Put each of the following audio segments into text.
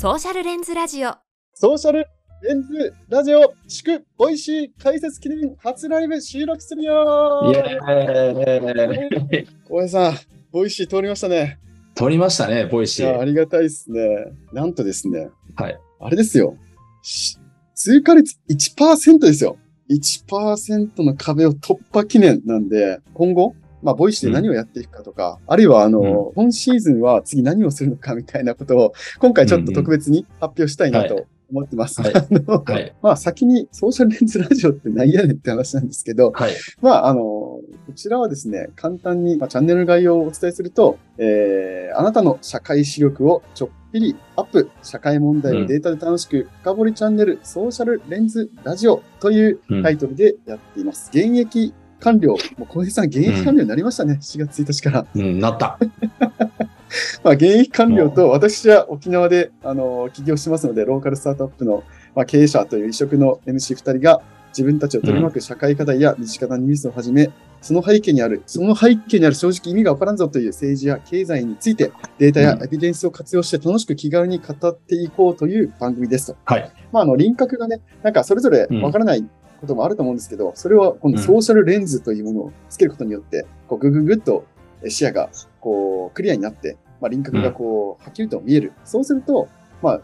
ソーシャルレンズラジオソーシャルレンズラジオ祝ボイシー開設記念初ライブ収録するよイエーイ小林さん、ボイシー通りましたね。通りましたね、ボイシーいや、あー。ありがたいですね。なんとですね、はい。あれですよ。し通過率1%ですよ。1%の壁を突破記念なんで、今後、まあ、ボイシーで何をやっていくかとか、あるいは、あの、今シーズンは次何をするのかみたいなことを、今回ちょっと特別に発表したいなはと思ってます。はい あのはい。まあ、先にソーシャルレンズラジオって何やねんって話なんですけど、はい。まあ、あの、こちらはですね、簡単に、まあ、チャンネルの概要をお伝えすると、えー、あなたの社会視力をちょっぴりアップ、社会問題をデータで楽しく深掘りチャンネル、ソーシャルレンズラジオというタイトルでやっています。現役官僚、もう小平さん現役官僚になりましたね、4月1日から。うん、なった。まあ、現役官僚と私は沖縄で、あの、起業してますので、ローカルスタートアップの、まあ、経営者という異色の MC2 人が自分たちを取り巻く社会課題や身近なニュースをはじめ、その背景にある、その背景にある正直意味がわからんぞという政治や経済についてデータやうんエビデンスを活用して楽しく気軽に語っていこうという番組ですと。はい。まあ、あの、輪郭がね、なんかそれぞれわからないこともあると思うんですけど、それは今度ソーシャルレンズというものをつけることによって、こう、ぐぐぐっと視野が、こう、クリアになって、まあ、輪郭がこう、はっきりと見える。そうすると、まあ、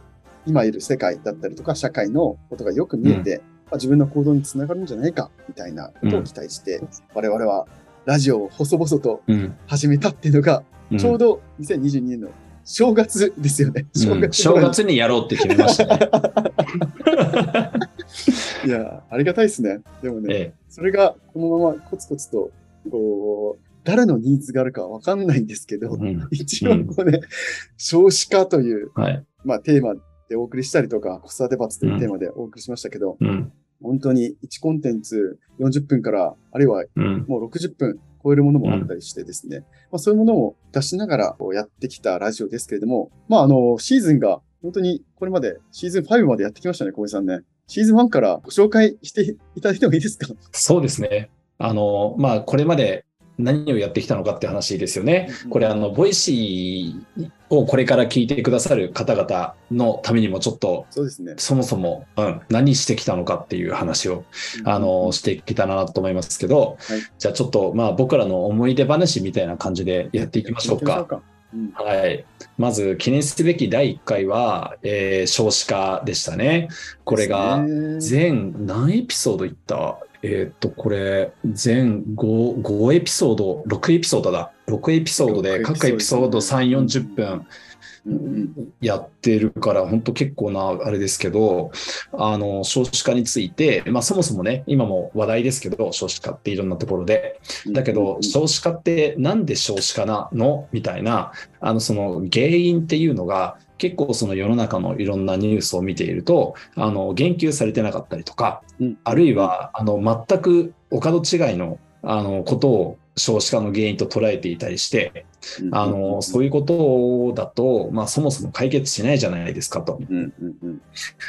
今いる世界だったりとか、社会のことがよく見えて、まあ、自分の行動につながるんじゃないか、みたいなことを期待して、我々はラジオを細々とうん。始めたっていうのが、うんちょうど2022年の正月ですよね。うん正月にやろうって決めましたね。いや、ありがたいですね。でもね、えそれがこのままコツコツと、こう、誰のニーズがあるかわかんないんですけど、えうん。一応こうね、少子化という、はい。まあ、テーマでお送りしたりとか、子育て罰というテーマでお送りしましたけど、うん。本当に1コンテンツ40分から、あるいはうん。もう60分超えるものもあったりしてですね、まあ、そういうものを出しながらやってきたラジオですけれども、まあ、あの、シーズンが本当にこれまでシーズン5までやってきましたね、小井さんね。シーズン1からご紹介していただいてもいいですか？そうですね。あの、まあ、これまで何をやってきたのかって話ですよね。これ、あの、ボイシーをこれから聞いてくださる方々のためにもちょっと、そうですね。そもそも、うん、何してきたのかっていう話をあの、していけたらなと思いますけど、はいじゃあちょっと、まあ僕らの思い出話みたいな感じでやっていきましょうか。はい。まず、記念すべき第1回は、えー少子化でしたね。これが、全何エピソードいった？えーっと、これ、全 5, 5エピソード、6エピソードだ。6エピソードで、6各エピソード3、うん40分やってるから、本当結構なあれですけど、あの、少子化について、まあそもそもね、今も話題ですけど、少子化っていろんなところで。うん。だけど、少子化ってなんで少子化なの？みたいな、あの、その原因っていうのが、結構その世の中のいろんなニュースを見ていると、あの、言及されてなかったりとか、うん。あるいは、あの、全くお門違いの、あの、ことを少子化の原因と捉えていたりして、あの、そういうことだと、まあ、そもそも解決しないじゃないですかと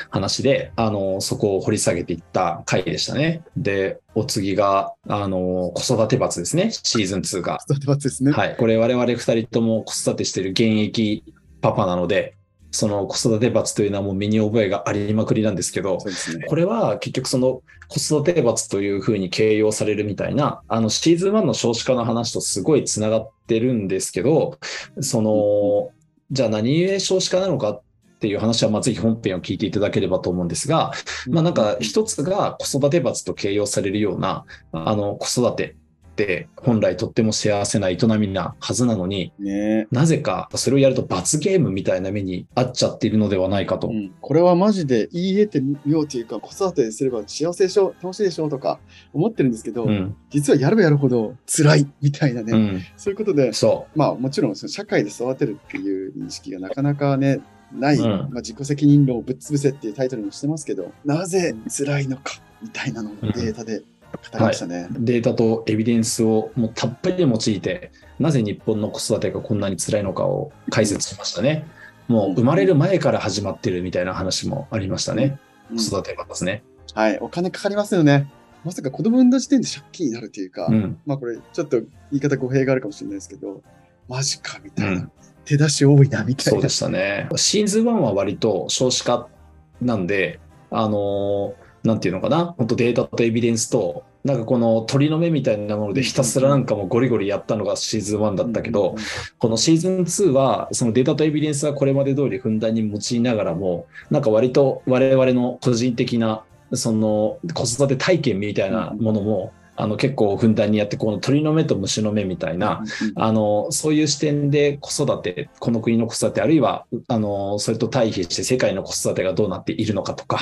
話で、あの、そこを掘り下げていった回でしたね。で、お次が、あの、子育て罰ですね、シーズン2が。子育て罰ですね。はい。これ我々二人とも子育てしている現役パパなので、その子育て罰というのはもう身に覚えがありまくりなんですけどね。これは結局その子育て罰というふうに形容されるみたいな、あのシーズン1の少子化の話とすごいつながってるんですけど、その、じゃあ何故少子化なのかっていう話はまあぜひ本編を聞いていただければと思うんですが、まあなんか一つが子育て罰と形容されるような、あの子育てって本来とっても幸せな営みなはずなのに、ねなぜかそれをやると罰ゲームみたいな目に遭っちゃっているのではないかと。うんこれはマジで言い得てみようというか、子育てすれば幸せでしょ、楽しいでしょとか思ってるんですけど、うん。実はやればやるほど辛いみたいなね、うん。そういうことで、そまあもちろんその社会で育てるっていう認識がなかなかね、ない、うんまあ、自己責任論をぶっ潰せっていうタイトルにもしてますけど、なぜ辛いのかみたいなのをデータで語りましたね。う。データとエビデンスをもうたっぷり用いて、なぜ日本の子育てがこんなに辛いのかを解説しましたね。もう生まれる前から始まってるみたいな話もありましたね。うん子育てですね。はい、お金かかりますよね。まさか子供産んだ時点で借金になるというか、うん。まあこれちょっと言い方語弊があるかもしれないですけど、マジかみたいな。うん手出し多いな、みたいな。そうでしたね。シーズン1は割と少子化なんで、あのー、なんていうのかな、本当データとエビデンスと、なんかこの鳥の目みたいなものでひたすらなんかもうゴリゴリやったのがシーズン1だったけど、このシーズン2は、そのデータとエビデンスはこれまで通りふんだんに用いながらも、なんか割と我々の個人的な、その子育て体験みたいなものも、あの結構ふんだんにやって、この鳥の目と虫の目みたいな、あの、そういう視点で子育て、この国の子育て、あるいは、あの、それと対比して世界の子育てがどうなっているのかとか、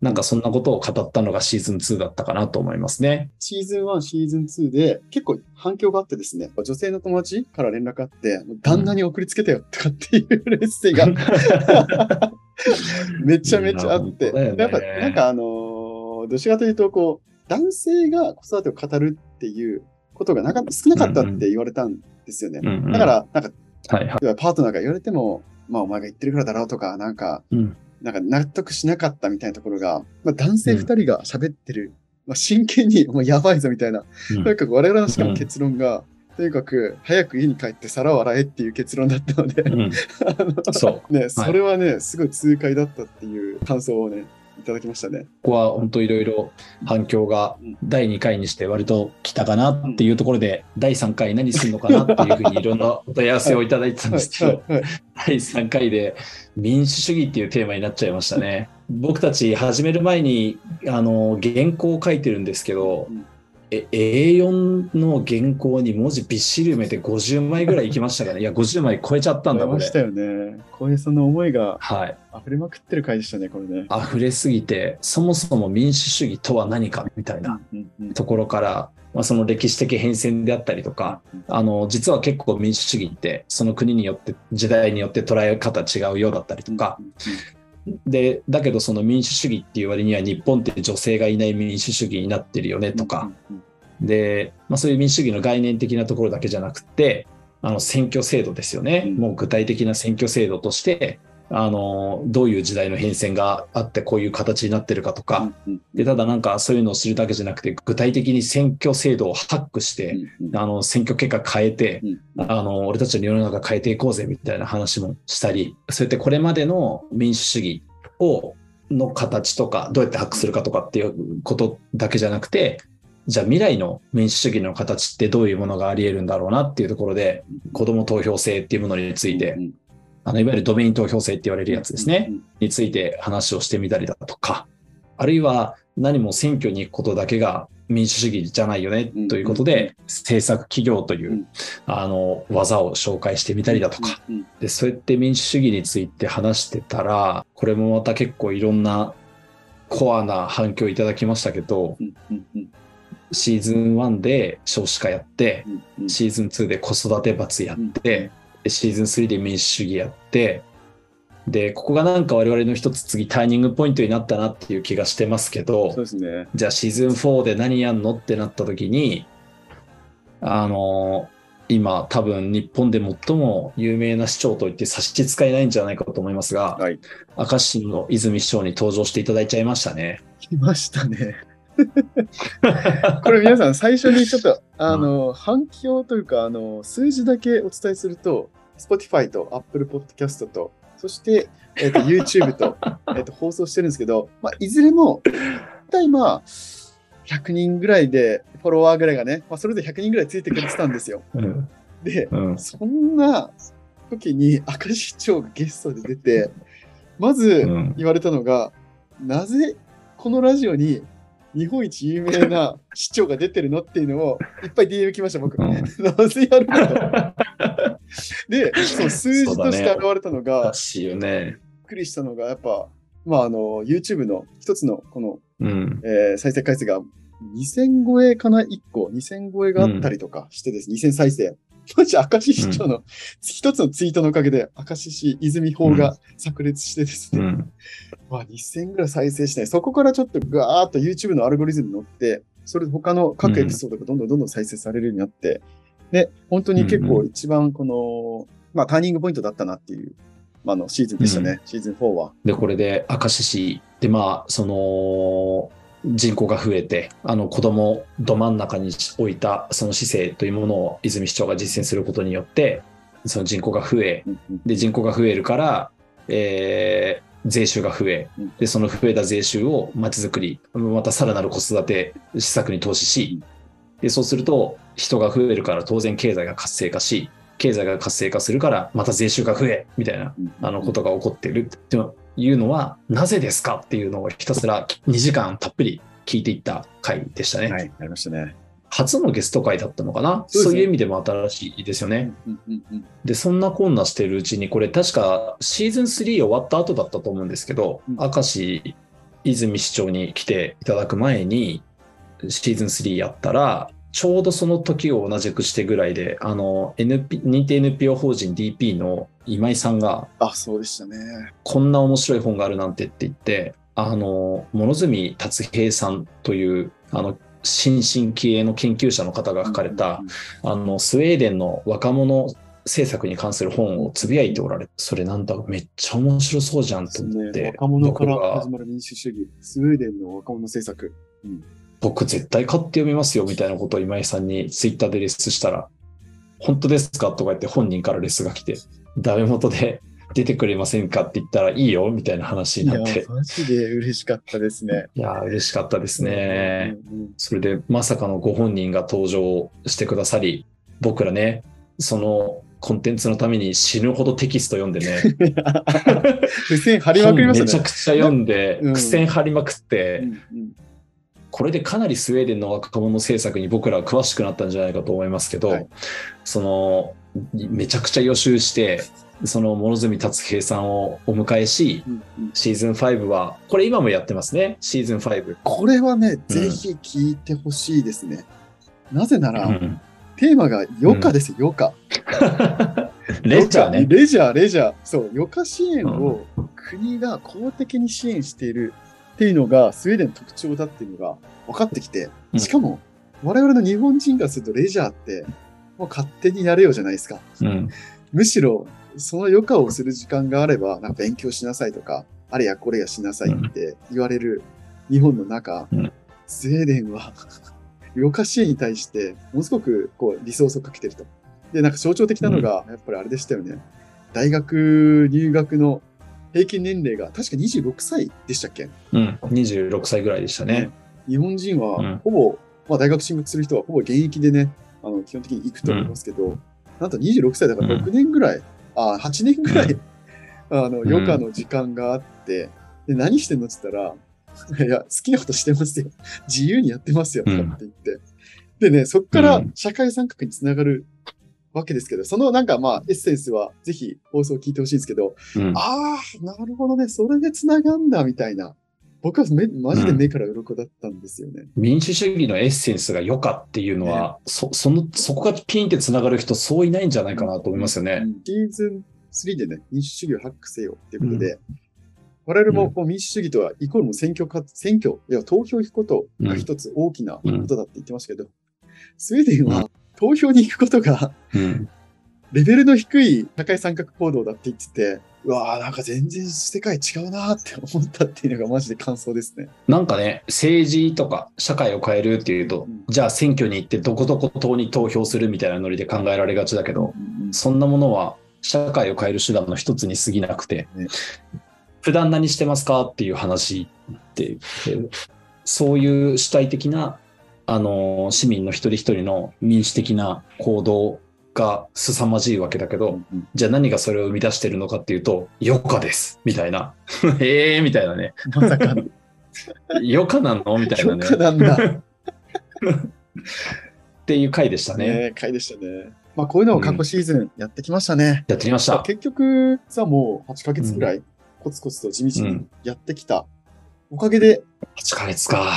なんかそんなことを語ったのがシーズン2だったかなと思いますね。シーズン1、シーズン2で結構反響があってですね、女性の友達から連絡あって、旦那に送りつけたよとかっていうレッセが、めちゃめちゃあって、ね、やっぱなんかあのどちらかというとこう、男性が子育てを語るっていうことがなか少なかったって言われたんですよね。うんうん、だから、なんか、はいはい、パートナーが言われても、まあ、お前が言ってるからだろうとか、なんか、うん、なんか納得しなかったみたいなところが、まあ、男性二人が喋ってる、うん、まあ、真剣に、もうやばいぞみたいな、うん、とにかく我々のしかも結論が、とにかく早く家に帰って皿を洗えっていう結論だったので、うん、そう。ね、それはね、すごい痛快だったっていう感想をね、いただきましたね。ここは本当いろいろ反響が第2回にして割と来たかなっていうところで、第3回何するのかなっていうふうにいろんな お問い合わせをいただいてたんですけど、第3回で民主主義っていうテーマになっちゃいましたね。僕たち始める前にあの原稿を書いてるんですけど、え A4 の原稿に文字びっしり埋めて50枚ぐらいいきましたかね。いや、50枚超えちゃったんだ、これ。ましたよね。こういうその思いが、はい。溢れまくってる回でしたね、これね。溢れすぎて、そもそも民主主義とは何かみたいなところから、まあ、その歴史的変遷であったりとか、あの、実は結構民主主義って、その国によって、時代によって捉え方違うようだったりとか、で、だけどその民主主義っていう割には日本って女性がいない民主主義になってるよねとか、で、まあ、そういう民主主義の概念的なところだけじゃなくて、あの選挙制度ですよね。もう具体的な選挙制度として、あの、どういう時代の変遷があってこういう形になってるかとか、で、ただなんかそういうのを知るだけじゃなくて、具体的に選挙制度をハックして、あの、選挙結果変えて、あの、俺たちの世の中変えていこうぜみたいな話もしたり、そうやってこれまでの民主主義を、の形とか、どうやってハックするかとかっていうことだけじゃなくて、じゃあ未来の民主主義の形ってどういうものがあり得るんだろうなっていうところで、子供投票制っていうものについて、あの、いわゆるドメイン投票制って言われるやつですね、について話をしてみたりだとか、あるいは何も選挙に行くことだけが民主主義じゃないよねということで、政策企業という、あの、技を紹介してみたりだとか、で、そうやって民主主義について話してたら、これもまた結構いろんなコアな反響いただきましたけど、シーズン1で少子化やって、シーズン2で子育て罰やって、シーズン3で民主主義やって、で、ここがなんか我々の一つ次ターニングポイントになったなっていう気がしてますけど、そうですね。じゃあシーズン4で何やんのってなった時に、あの、今多分日本で最も有名な市長といって差し支えないんじゃないかと思いますが、はい、明石市の泉市長に登場していただいちゃいましたね。来ましたね。これ皆さん最初にちょっとあの、うん、反響というかあの数字だけお伝えすると Spotify と Apple Podcast とそして、えーと、YouTube と,えーと放送してるんですけど、まあ、いずれも大体まあ100人ぐらいでフォロワーぐらいがね、まあ、それで100人ぐらいついてくれてたんですよ。うん、で、うん、そんな時に明石市長がゲストで出てまず言われたのが、なぜこのラジオに日本一有名な市長が出てるのっていうのをいっぱい DM 来ました、僕。なぜやるかと。で、その数字として現れたのが、ね、びっくりしたのが、やっぱ、まあ、あの、YouTube の一つのこの、うん、えー、再生回数が2000超えかな、1個、2000超えがあったりとかしてです。ね、うん、2000再生。当時、明石市長の一つのツイートのおかげで、明石市泉法が炸裂してですね、うん、まあ、2000ぐらい再生して、そこからちょっとガーッと YouTube のアルゴリズムに乗って、それで他の各エピソードがどんどんどんどん再生されるようになって、で、本当に結構一番この、まあ、ターニングポイントだったなっていう、まあ、のシーズンでしたね、うん、シーズン4は。で、これで明石市で、まあ、その、人口が増えて、あの子供をど真ん中に置いたその姿勢というものを泉市長が実践することによって、その人口が増え、で、人口が増えるから、えー税収が増えうん、で、その増えた税収をまちづくり、またさらなる子育て施策に投資し、で、そうすると人が増えるから当然経済が活性化し、経済が活性化するからまた税収が増え、みたいな、うん。あのことが起こってる。っていうのは、なぜですかっていうのをひたすら2時間たっぷり聞いていった回でしたね。はい、ありましたね。初のゲスト会だったのかな？そうねいう意味でも新しいですよね。うんうんうんで、そんなこんなしてるうちに、これ確かシーズン3終わった後だったと思うんですけど、うん明石泉市長に来ていただく前に、シーズン3やったら、ちょうどその時を同じくしてぐらいで、あの、NP、認定 NPO 法人 DP の今井さんが、あ、そうでしたね。こんな面白い本があるなんてって言って、あの、諸角達平さんという、あの、新進気鋭の研究者の方が書かれた、あの、スウェーデンの若者政策に関する本をつぶやいておられて、それなんだ、めっちゃ面白そうじゃんと思って、ね、若者から始まる民主主義、スウェーデンの若者政策。僕絶対買って読みますよみたいなことを今井さんにツイッターでレスしたら、本当ですか？とか言って本人からレスが来て、ダメ元で 出てくれませんか？って言ったらいいよみたいな話になって、、マジで嬉しかったですね。いやー、嬉しかったですね。うんうんそれでまさかのご本人が登場してくださり、僕らね、そのコンテンツのために死ぬほどテキスト読んでね、付箋貼りまくりま本めちゃしたね。くちゃ読んで、うん苦戦張りまくって、うんうんこれでかなりスウェーデンの若者政策に僕らは詳しくなったんじゃないかと思いますけど、はいそのめちゃくちゃ予習して、その諸角達平さんをお迎えし、シーズン5は、これ今もやってますね、シーズン5。これはね、うんぜひ聞いてほしいですね。なぜなら、うんテーマが余暇ですよ、余暇。レジャーね。レジャー、レジャー。そう、余暇支援を国が公的に支援しているっていうのが、スウェーデンの特徴だっていうのが分かってきて、うんしかも、我々の日本人からするとレジャーって、もう勝手にやれよじゃないですか。うんむしろ、その余暇をする時間があれば、なんか勉強しなさいとか、あれやこれやしなさいって言われる日本の中、うんスウェーデンは余暇支援に対して、ものすごくこうリソースをかけてると。で、なんか象徴的なのが、やっぱりあれでしたよね。大学入学の平均年齢が確か26歳でしたっけ？うん、26歳ぐらいでしたね。日本人うん。はほぼ、まあ大学進学する人はほぼ現役でね、あの基本的に行くと思いますけど、なんと26歳だから6年ぐらい、あ、8年ぐらい、あの、余暇の時間があって、で、何してんのって言ったら、いや、好きなことしてますよ。自由にやってますよ、とかって言って。でね、そこからうん。社会参画につながるわけですけど、そのなんかまあ、エッセンスはぜひ放送を聞いてほしいんですけど、うん。ああ、なるほどね、それでつながんだ、みたいな。僕はめマジで目から鱗だったんですよね。民主主義のエッセンスが余暇っていうのは、そそのそこがピンってつながる人、そういないんじゃないかなと思いますよね。うん。シーズン3でね、民主主義をハックせよっていうことで、我々もこう民主主義とはイコールも選挙か、選挙、いや投票行くことが一つ大きなことだって言ってましたけど、スウェーデンは投票に行くことがうん。レベルの低い社会参画行動だって言ってて、うわーなんか全然世界違うなーって思ったっていうのがマジで感想ですね。なんかね、政治とか社会を変えるっていうと、うん。じゃあ選挙に行ってどこどこ党に投票するみたいなノリで考えられがちだけど、うんそんなものは社会を変える手段の一つに過ぎなくて、ね。普段何してますかっていう話って、そういう主体的な、あの、市民の一人一人の民主的な行動が凄まじいわけだけど、うんじゃあ何がそれを生み出してるのかっていうと、余暇ですみたいな。え えーみたいなね。まさかの。余暇なの？みたいなね。許可なんだ。っていう回でしたね。ね回でしたね。まあこういうのを過去シーズンやってきましたね。やってきました。結局さ、もう8ヶ月ぐらいコツコツと地道にやってきたおかげで、8ヶ月か。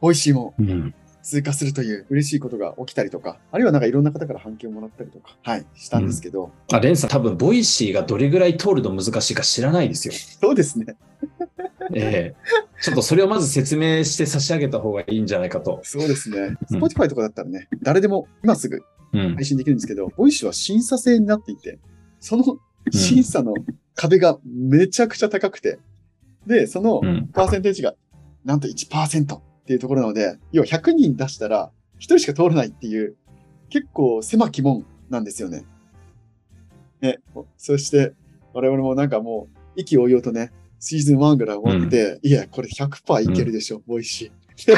ボイシーもうん。通過するという嬉しいことが起きたりとか、あるいはなんかいろんな方から反響をもらったりとか、はい、したんですけど、あ、レンさん多分、ボイシーがどれぐらい通るの難しいか知らないですよ。そうですね。ええちょっとそれをまず説明して差し上げた方がいいんじゃないかと。そうですね。うん Spotify とかだったらね、誰でも今すぐうん配。信できるんですけど、ボイシーは審査制になっていて、その審査の壁がめちゃくちゃ高くて、で、そのうん。パーセンテージがなんと1%っていうところなので、要は100人出したら1人しか通らないっていう、結構狭き門なんですよね。ね、そして、我々もなんかもう、意気揚々とね、シーズン1ぐらい終わって、いや、これ100%いけるでしょ、ボイシうん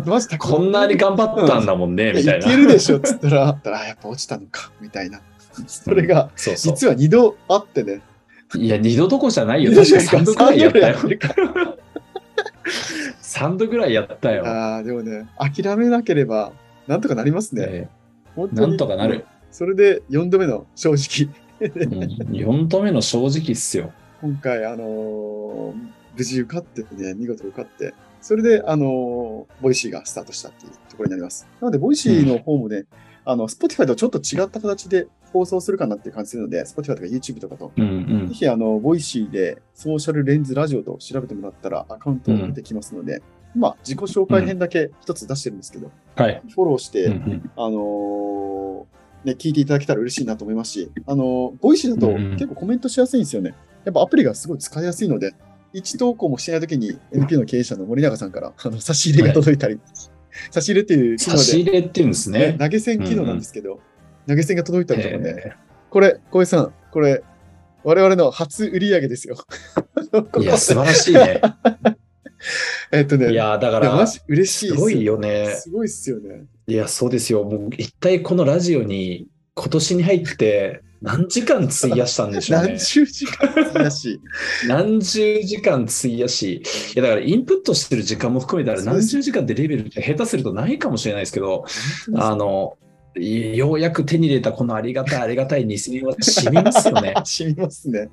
ー。マジ 高いこんなに頑張ったんだもんね、みたいな。いけるでしょっつったら、あやっぱ落ちたのか、みたいな。それが。実は2度あってね。いや、二度どころじゃないよ。確か3度ぐらいやったよ三。度ぐらいやってる3度ぐらいやったよ。ああ、でもね、諦めなければ、なんとかなりますね。ね本当になんとかなる。それで4度目の正直。うん、4度目の正直っすよ。今回、あのー無事受かってね、見事受かって、それで、あのーボイシーがスタートしたっていうところになります。なので、ボイシーの方もね、あの、Spotify とちょっと違った形で放送するかなっていう感じするので、Spotify とか YouTube とかと、うんうん。ぜ。ひ、あの、ボイシーでソーシャルレンズラジオと調べてもらったらアカウント出てきますので、まあ、自己紹介編だけ一つ出してるんですけど、はい。フォローして、うんうん。あのーね、聞いていただけたら嬉しいなと思いますし、あのーボイシーだとうんうん。結構コメントしやすいんですよね。やっぱアプリがすごい使いやすいので、一投稿もしないときに NPO の経営者の森永さんからあの差し入れが届いたり、差し入れっていう機能差し入で、れっていうんですねね。投げ銭機能なんですけど、投げ銭が届いたりとかね、えこれ、小江さん、これ、我々の初売り上げですよ。ーいや、素晴らしいね。えっとね、いや、だから嬉しいすごいよね。すごいっすよね。いや、そうですよ。もう一体このラジオに今年に入って何時間費やしたんでしょうね何。十時間だし、何十時間費やし、いやだからインプットしてる時間も含めたら何十時間でレベルって下手するとないかもしれないですけど、あの、ようやく手に入れたこのありがたいありがたい2000円は染みますよね。染みますね。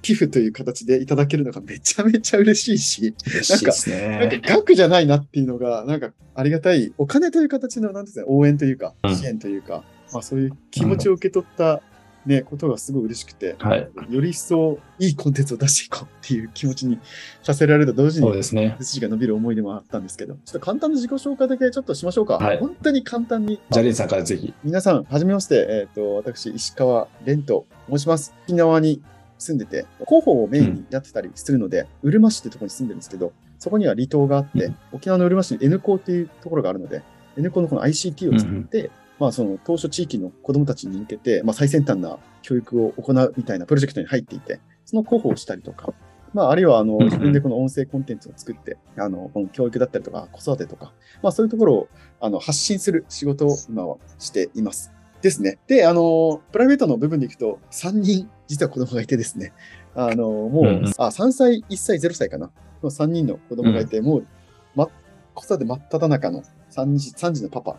寄付という形でいただけるのがめちゃめちゃ嬉しいし、嬉しいですなんかね。額じゃないなっていうのが、なんかありがたい、お金という形の、なんですか、応援というかう、ん支援というか、まあそういう気持ちを受け取った、ね、ことがすごい嬉しくて、はい。より一層いいコンテンツを出していこうっていう気持ちにさせられると同時にそう、ですね。背筋が伸びる思いでもあったんですけど、ちょっと簡単な自己紹介だけちょっとしまさはい本当に簡単に。じゃあ、レンさんからぜひ。皆さん、はじめまして。えっ、と、私、石川蓮と申します。沖縄に住んでて、広報をメインにやってたりするので、うるま市ってところに住んでるんですけど、そこには離島があって、うん沖縄のうるま市に N 校っていうところがあるので、N 校のこの ICT を作って、まあ、その当初地域の子どもたちに向けて、まあ、最先端な教育を行うみたいなプロジェクトに入っていて、その広報をしたりとか、まあ、あるいはあの自分でこの音声コンテンツを作って、あのこの教育だったりとか子育てとか、まあ、そういうところをあの発信する仕事を今はしています。ですね。で、あの、プライベートの部分でいくと、3人、実は子供がいてですね、あの、もう、あ、3歳、1歳、0歳かな。の3人の子供がいて、もう、ま、子育て真っ只中の3児 ,3 児のパパ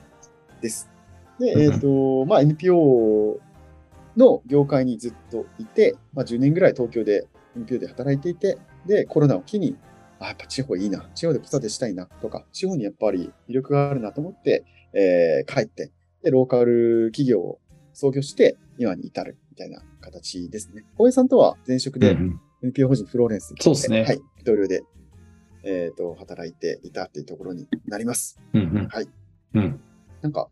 です。で、えっ、と、まあ、NPO の業界にずっといて、まあ、10年ぐらい東京で NPO で働いていて、で、コロナを機に、あ、やっぱ地方いいな、地方で子育てしたいなとか、地方にやっぱり魅力があるなと思って、えー帰って、で、ローカル企業を創業して、今に至るみたいな形ですね。小江さんとは前職で NPO 法人フローレンスでそうですねはい、同僚で、えっ、と、働いていたっていうところになります。うんうんはい。うんなんか、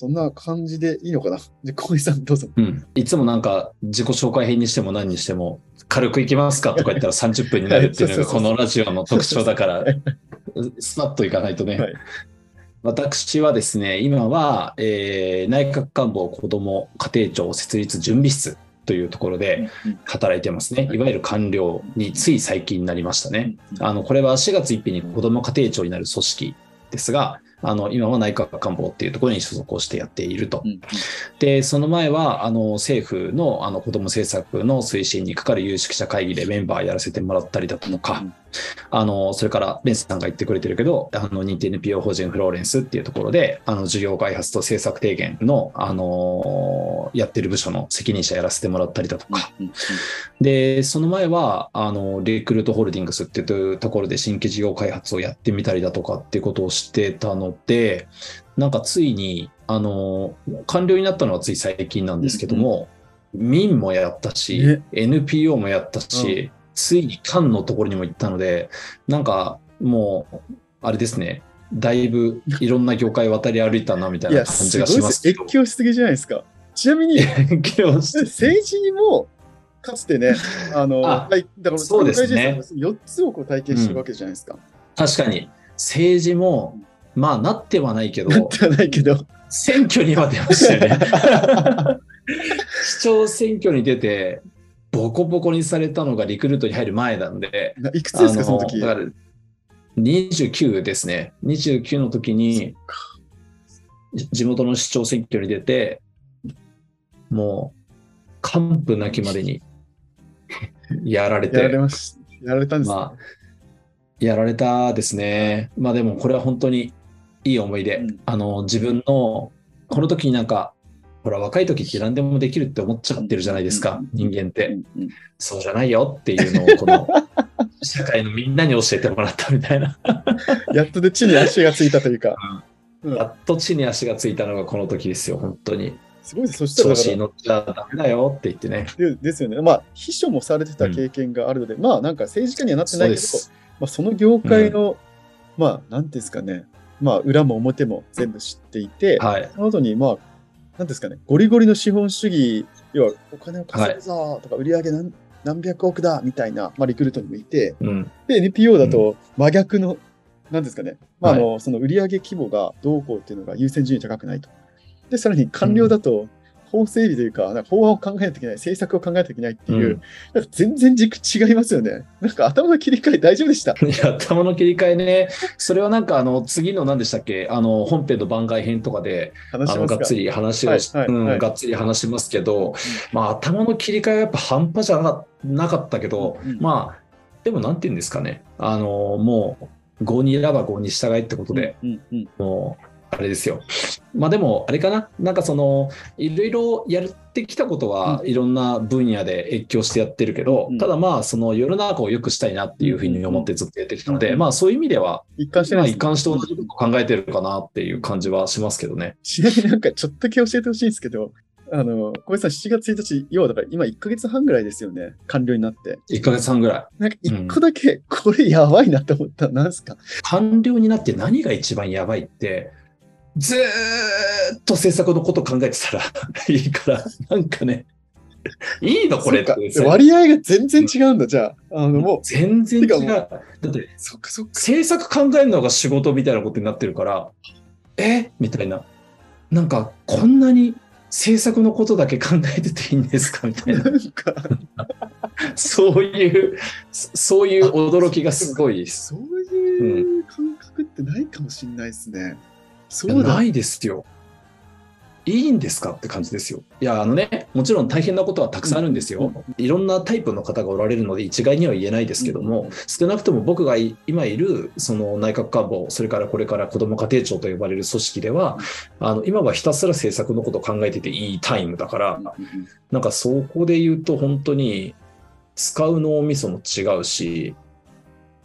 そんな感じでいいのかな？で、小江さんどうぞ。うん、いつもなんか自己紹介編にしても何にしても軽くいきますかとか言ったら30分になるっていうのが このラジオの特徴だから スパッといかないとね。はい私はですね、今は、えー内閣官房子ども家庭庁設立準備室というところで働いてますね。いわゆる官僚につい最近になりましたね。あのこれは4月1日に子ども家庭庁になる組織ですが、あの今は内閣官房っていうところに所属をしてやっていると。うんうん。で、その前は、あの、政府の、あの、子ども政策の推進にかかる有識者会議でメンバーやらせてもらったりだとか、あの、それから、レンスさんが言ってくれてるけど、あの、認定 NPO 法人フローレンスっていうところで、あの、事業開発と政策提言の、あの、やってる部署の責任者やらせてもらったりだとか、うんうんで、その前は、あの、リクルートホールディングスっていうところで新規事業開発をやってみたりだとかっていうことをしてたので、なんかついに、あの、官僚になったのはつい最近なんですけども、民もやったし、ね。NPO もやったし、うついに官のところにも行ったので、なんかもう、あれですね、だいぶいろんな業界渡り歩いたなみたいな 感じが。しますすけど。越境しすぎじゃないですか。ちなみに、政治にも、かつてね、あの、あはいだから、そうですね4つをこう体験してるわけじゃないですか。確かに政治もまあなってはないけどじゃないけど、選挙には出ましたよね。市長選挙に出て、ボコボコにされたのがリクルートに入る前なんで、いくつですか、その時？だから29ですね。29の時に、地元の市長選挙に出て、もう、完膚なきまでに やられて。やられましやられたんです、まあ、やられたですね。まあでもこれは本当にいい思い出。うん、あの、自分の、この時になんか、ほら、若い時って何でもできるって思っちゃってるじゃないですか、人間って。そうじゃないよっていうのを、この、社会のみんなに教えてもらったみたいな。やっとで地に足がついたというか。うん、やっと地に足がついたのがこの時ですよ、本当に。すごいです。そしたら調子に乗っちゃダメだよって言ってね。でですよね。まあ、秘書もされてた経験があるので、うん、まあ、なんか政治家にはなってないけど、そまあ、その業界の、うん、まあ、なんていうんですかね、まあ、裏も表も全部知っていて、はい、その後に、まあ、なんですかね、ゴリゴリの資本主義、要はお金を稼ぐぞとか、売り上げ何何百億だみたいな、まあ、リクルートにもいて、うん、で、NPO だと真逆の、うん、なんですかね、まあ、あの、はい、その売上規模がどうこうっていうのが優先順位高くないと。で、さらに官僚だと、法整備というか、なんか法案を考えないといけない、政策を考えないといけないっていう、うん、なんか全然軸違いますよね。なんか頭の切り替え大丈夫でした？いや、頭の切り替えね、それはなんかあの、次の何でしたっけ、あの、本編の番外編とかで、あの、がっつり話を、はいはい。うん、がっつり話しますけど、うん、まあ、頭の切り替えはやっぱ半端じゃなかったけど、うん、まあ、でもなんて言うんですかね、あの、もう、5に選ば5に従いってことで、もう、あれですよ。まあでも、あれかな、なんかその、いろいろやってきたことは、いろんな分野で越境してやってるけど、うん、ただまあ、その世の中を良くしたいなっていうふうに思ってずっとやってきたので、うん、まあそういう意味では、一貫して、ね、まあ一貫して同じことを考えてるかなっていう感じはしますけどね。ちなみになんかちょっとだけ教えてほしいんですけど、あの、小林さん、7月1日、要はだから今1ヶ月半ぐらいですよね、完了になって。1ヶ月半ぐらい。なんか1個だけ、これやばいなって思ったなんすか、完了になって何が一番やばいって、ずっと制作のこと考えてたら いいから、なんかね、いいのこれ。割合が全然違うんだ、じゃあ。あのもう全然違う。だって、そっかそっか制作考えるのが仕事みたいなことになってるから、え？みたいな。なんか、こんなに制作のことだけ考えてていいんですかみたいな。なんか そういう、そういう驚きがすごい。そういう感覚ってないかもしれないですね。そうないですよ。いいんですかって感じですよ。いや、あのね、もちろん大変なことはたくさんあるんですよ。いろんなタイプの方がおられるので一概には言えないですけども、少なくとも僕が今いるその内閣官房、それからこれから子ども家庭庁と呼ばれる組織では、あの今はひたすら政策のことを考えてていいタイムだから、なんかそこで言うと本当に使う脳みそも違うし、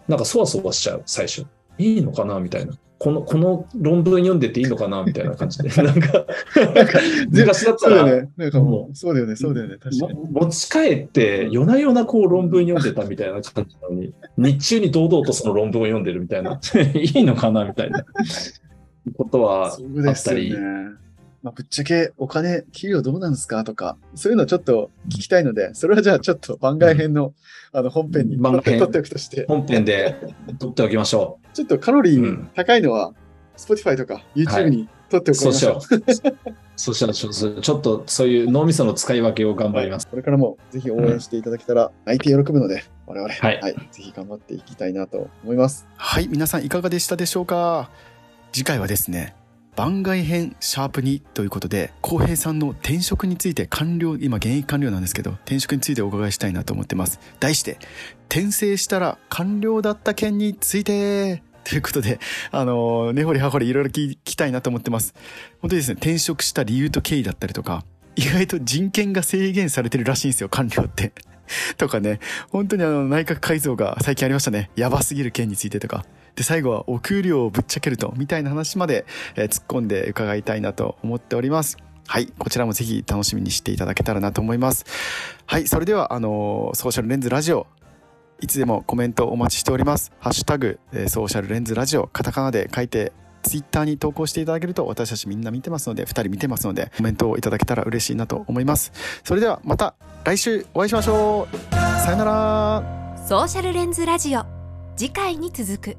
なんかそわそわしちゃう、最初。いいのかなみたいな。この、この論文読んでていいのかなみたいな感じで。なんか、なんか、昔だったら。そうだよね。なんかもう、そうだよね、そうだよね。確かに。持ち帰って、夜な夜なこう論文読んでたみたいな感じなのに、日中に堂々とその論文を読んでるみたいな、いいのかなみたいなことはあったり。まあ、ぶっちゃけお金、給与どうなんですか？とか、そういうのちょっと聞きたいので、それはじゃあちょっと番外編の,、あの本編に取っておくとして。本編で取っておきましょう。ちょっとカロリー高いのは、Spotify とか YouTube に取っておきましょう。はい、そうしよう。そうしたらちょっとそういう脳みその使い分けを頑張ります。はい、これからもぜひ応援していただけたら、泣いて喜ぶので、我々、はい、はい、ぜひ頑張っていきたいなと思います。はい、皆さんいかがでしたでしょうか？次回はですね、番外編シャープ2ということで浩平さんの転職について官僚今現役官僚なんですけど転職についてお伺いしたいなと思ってます題して転生したら官僚だった件についてということで、あの、根掘り葉掘りいろいろ聞きたいなと思ってます。本当にですね、転職した理由と経緯だったりとか、意外と人権が制限されてるらしいんですよ、官僚って。とかね、本当にあの、内閣改造が最近ありましたね。やばすぎる件についてとか。で、最後はお給料をぶっちゃけると、みたいな話まで、えー、突っ込んで伺いたいなと思っております。はい。こちらもぜひ楽しみにしていただけたらなと思います。はい。それでは、あの、ソーシャルレンズラジオ、いつでもコメントお待ちしております。ハッシュタグ、え、ソーシャルレンズラジオ、カタカナで書いて、ツイッターに投稿していただけると私たちみんな見てますので、2人見てますので、コメントをいただけたら嬉しいなと思います。それではまた来週お会いしましょうさよならソーシャルレンズラジオ次回に続く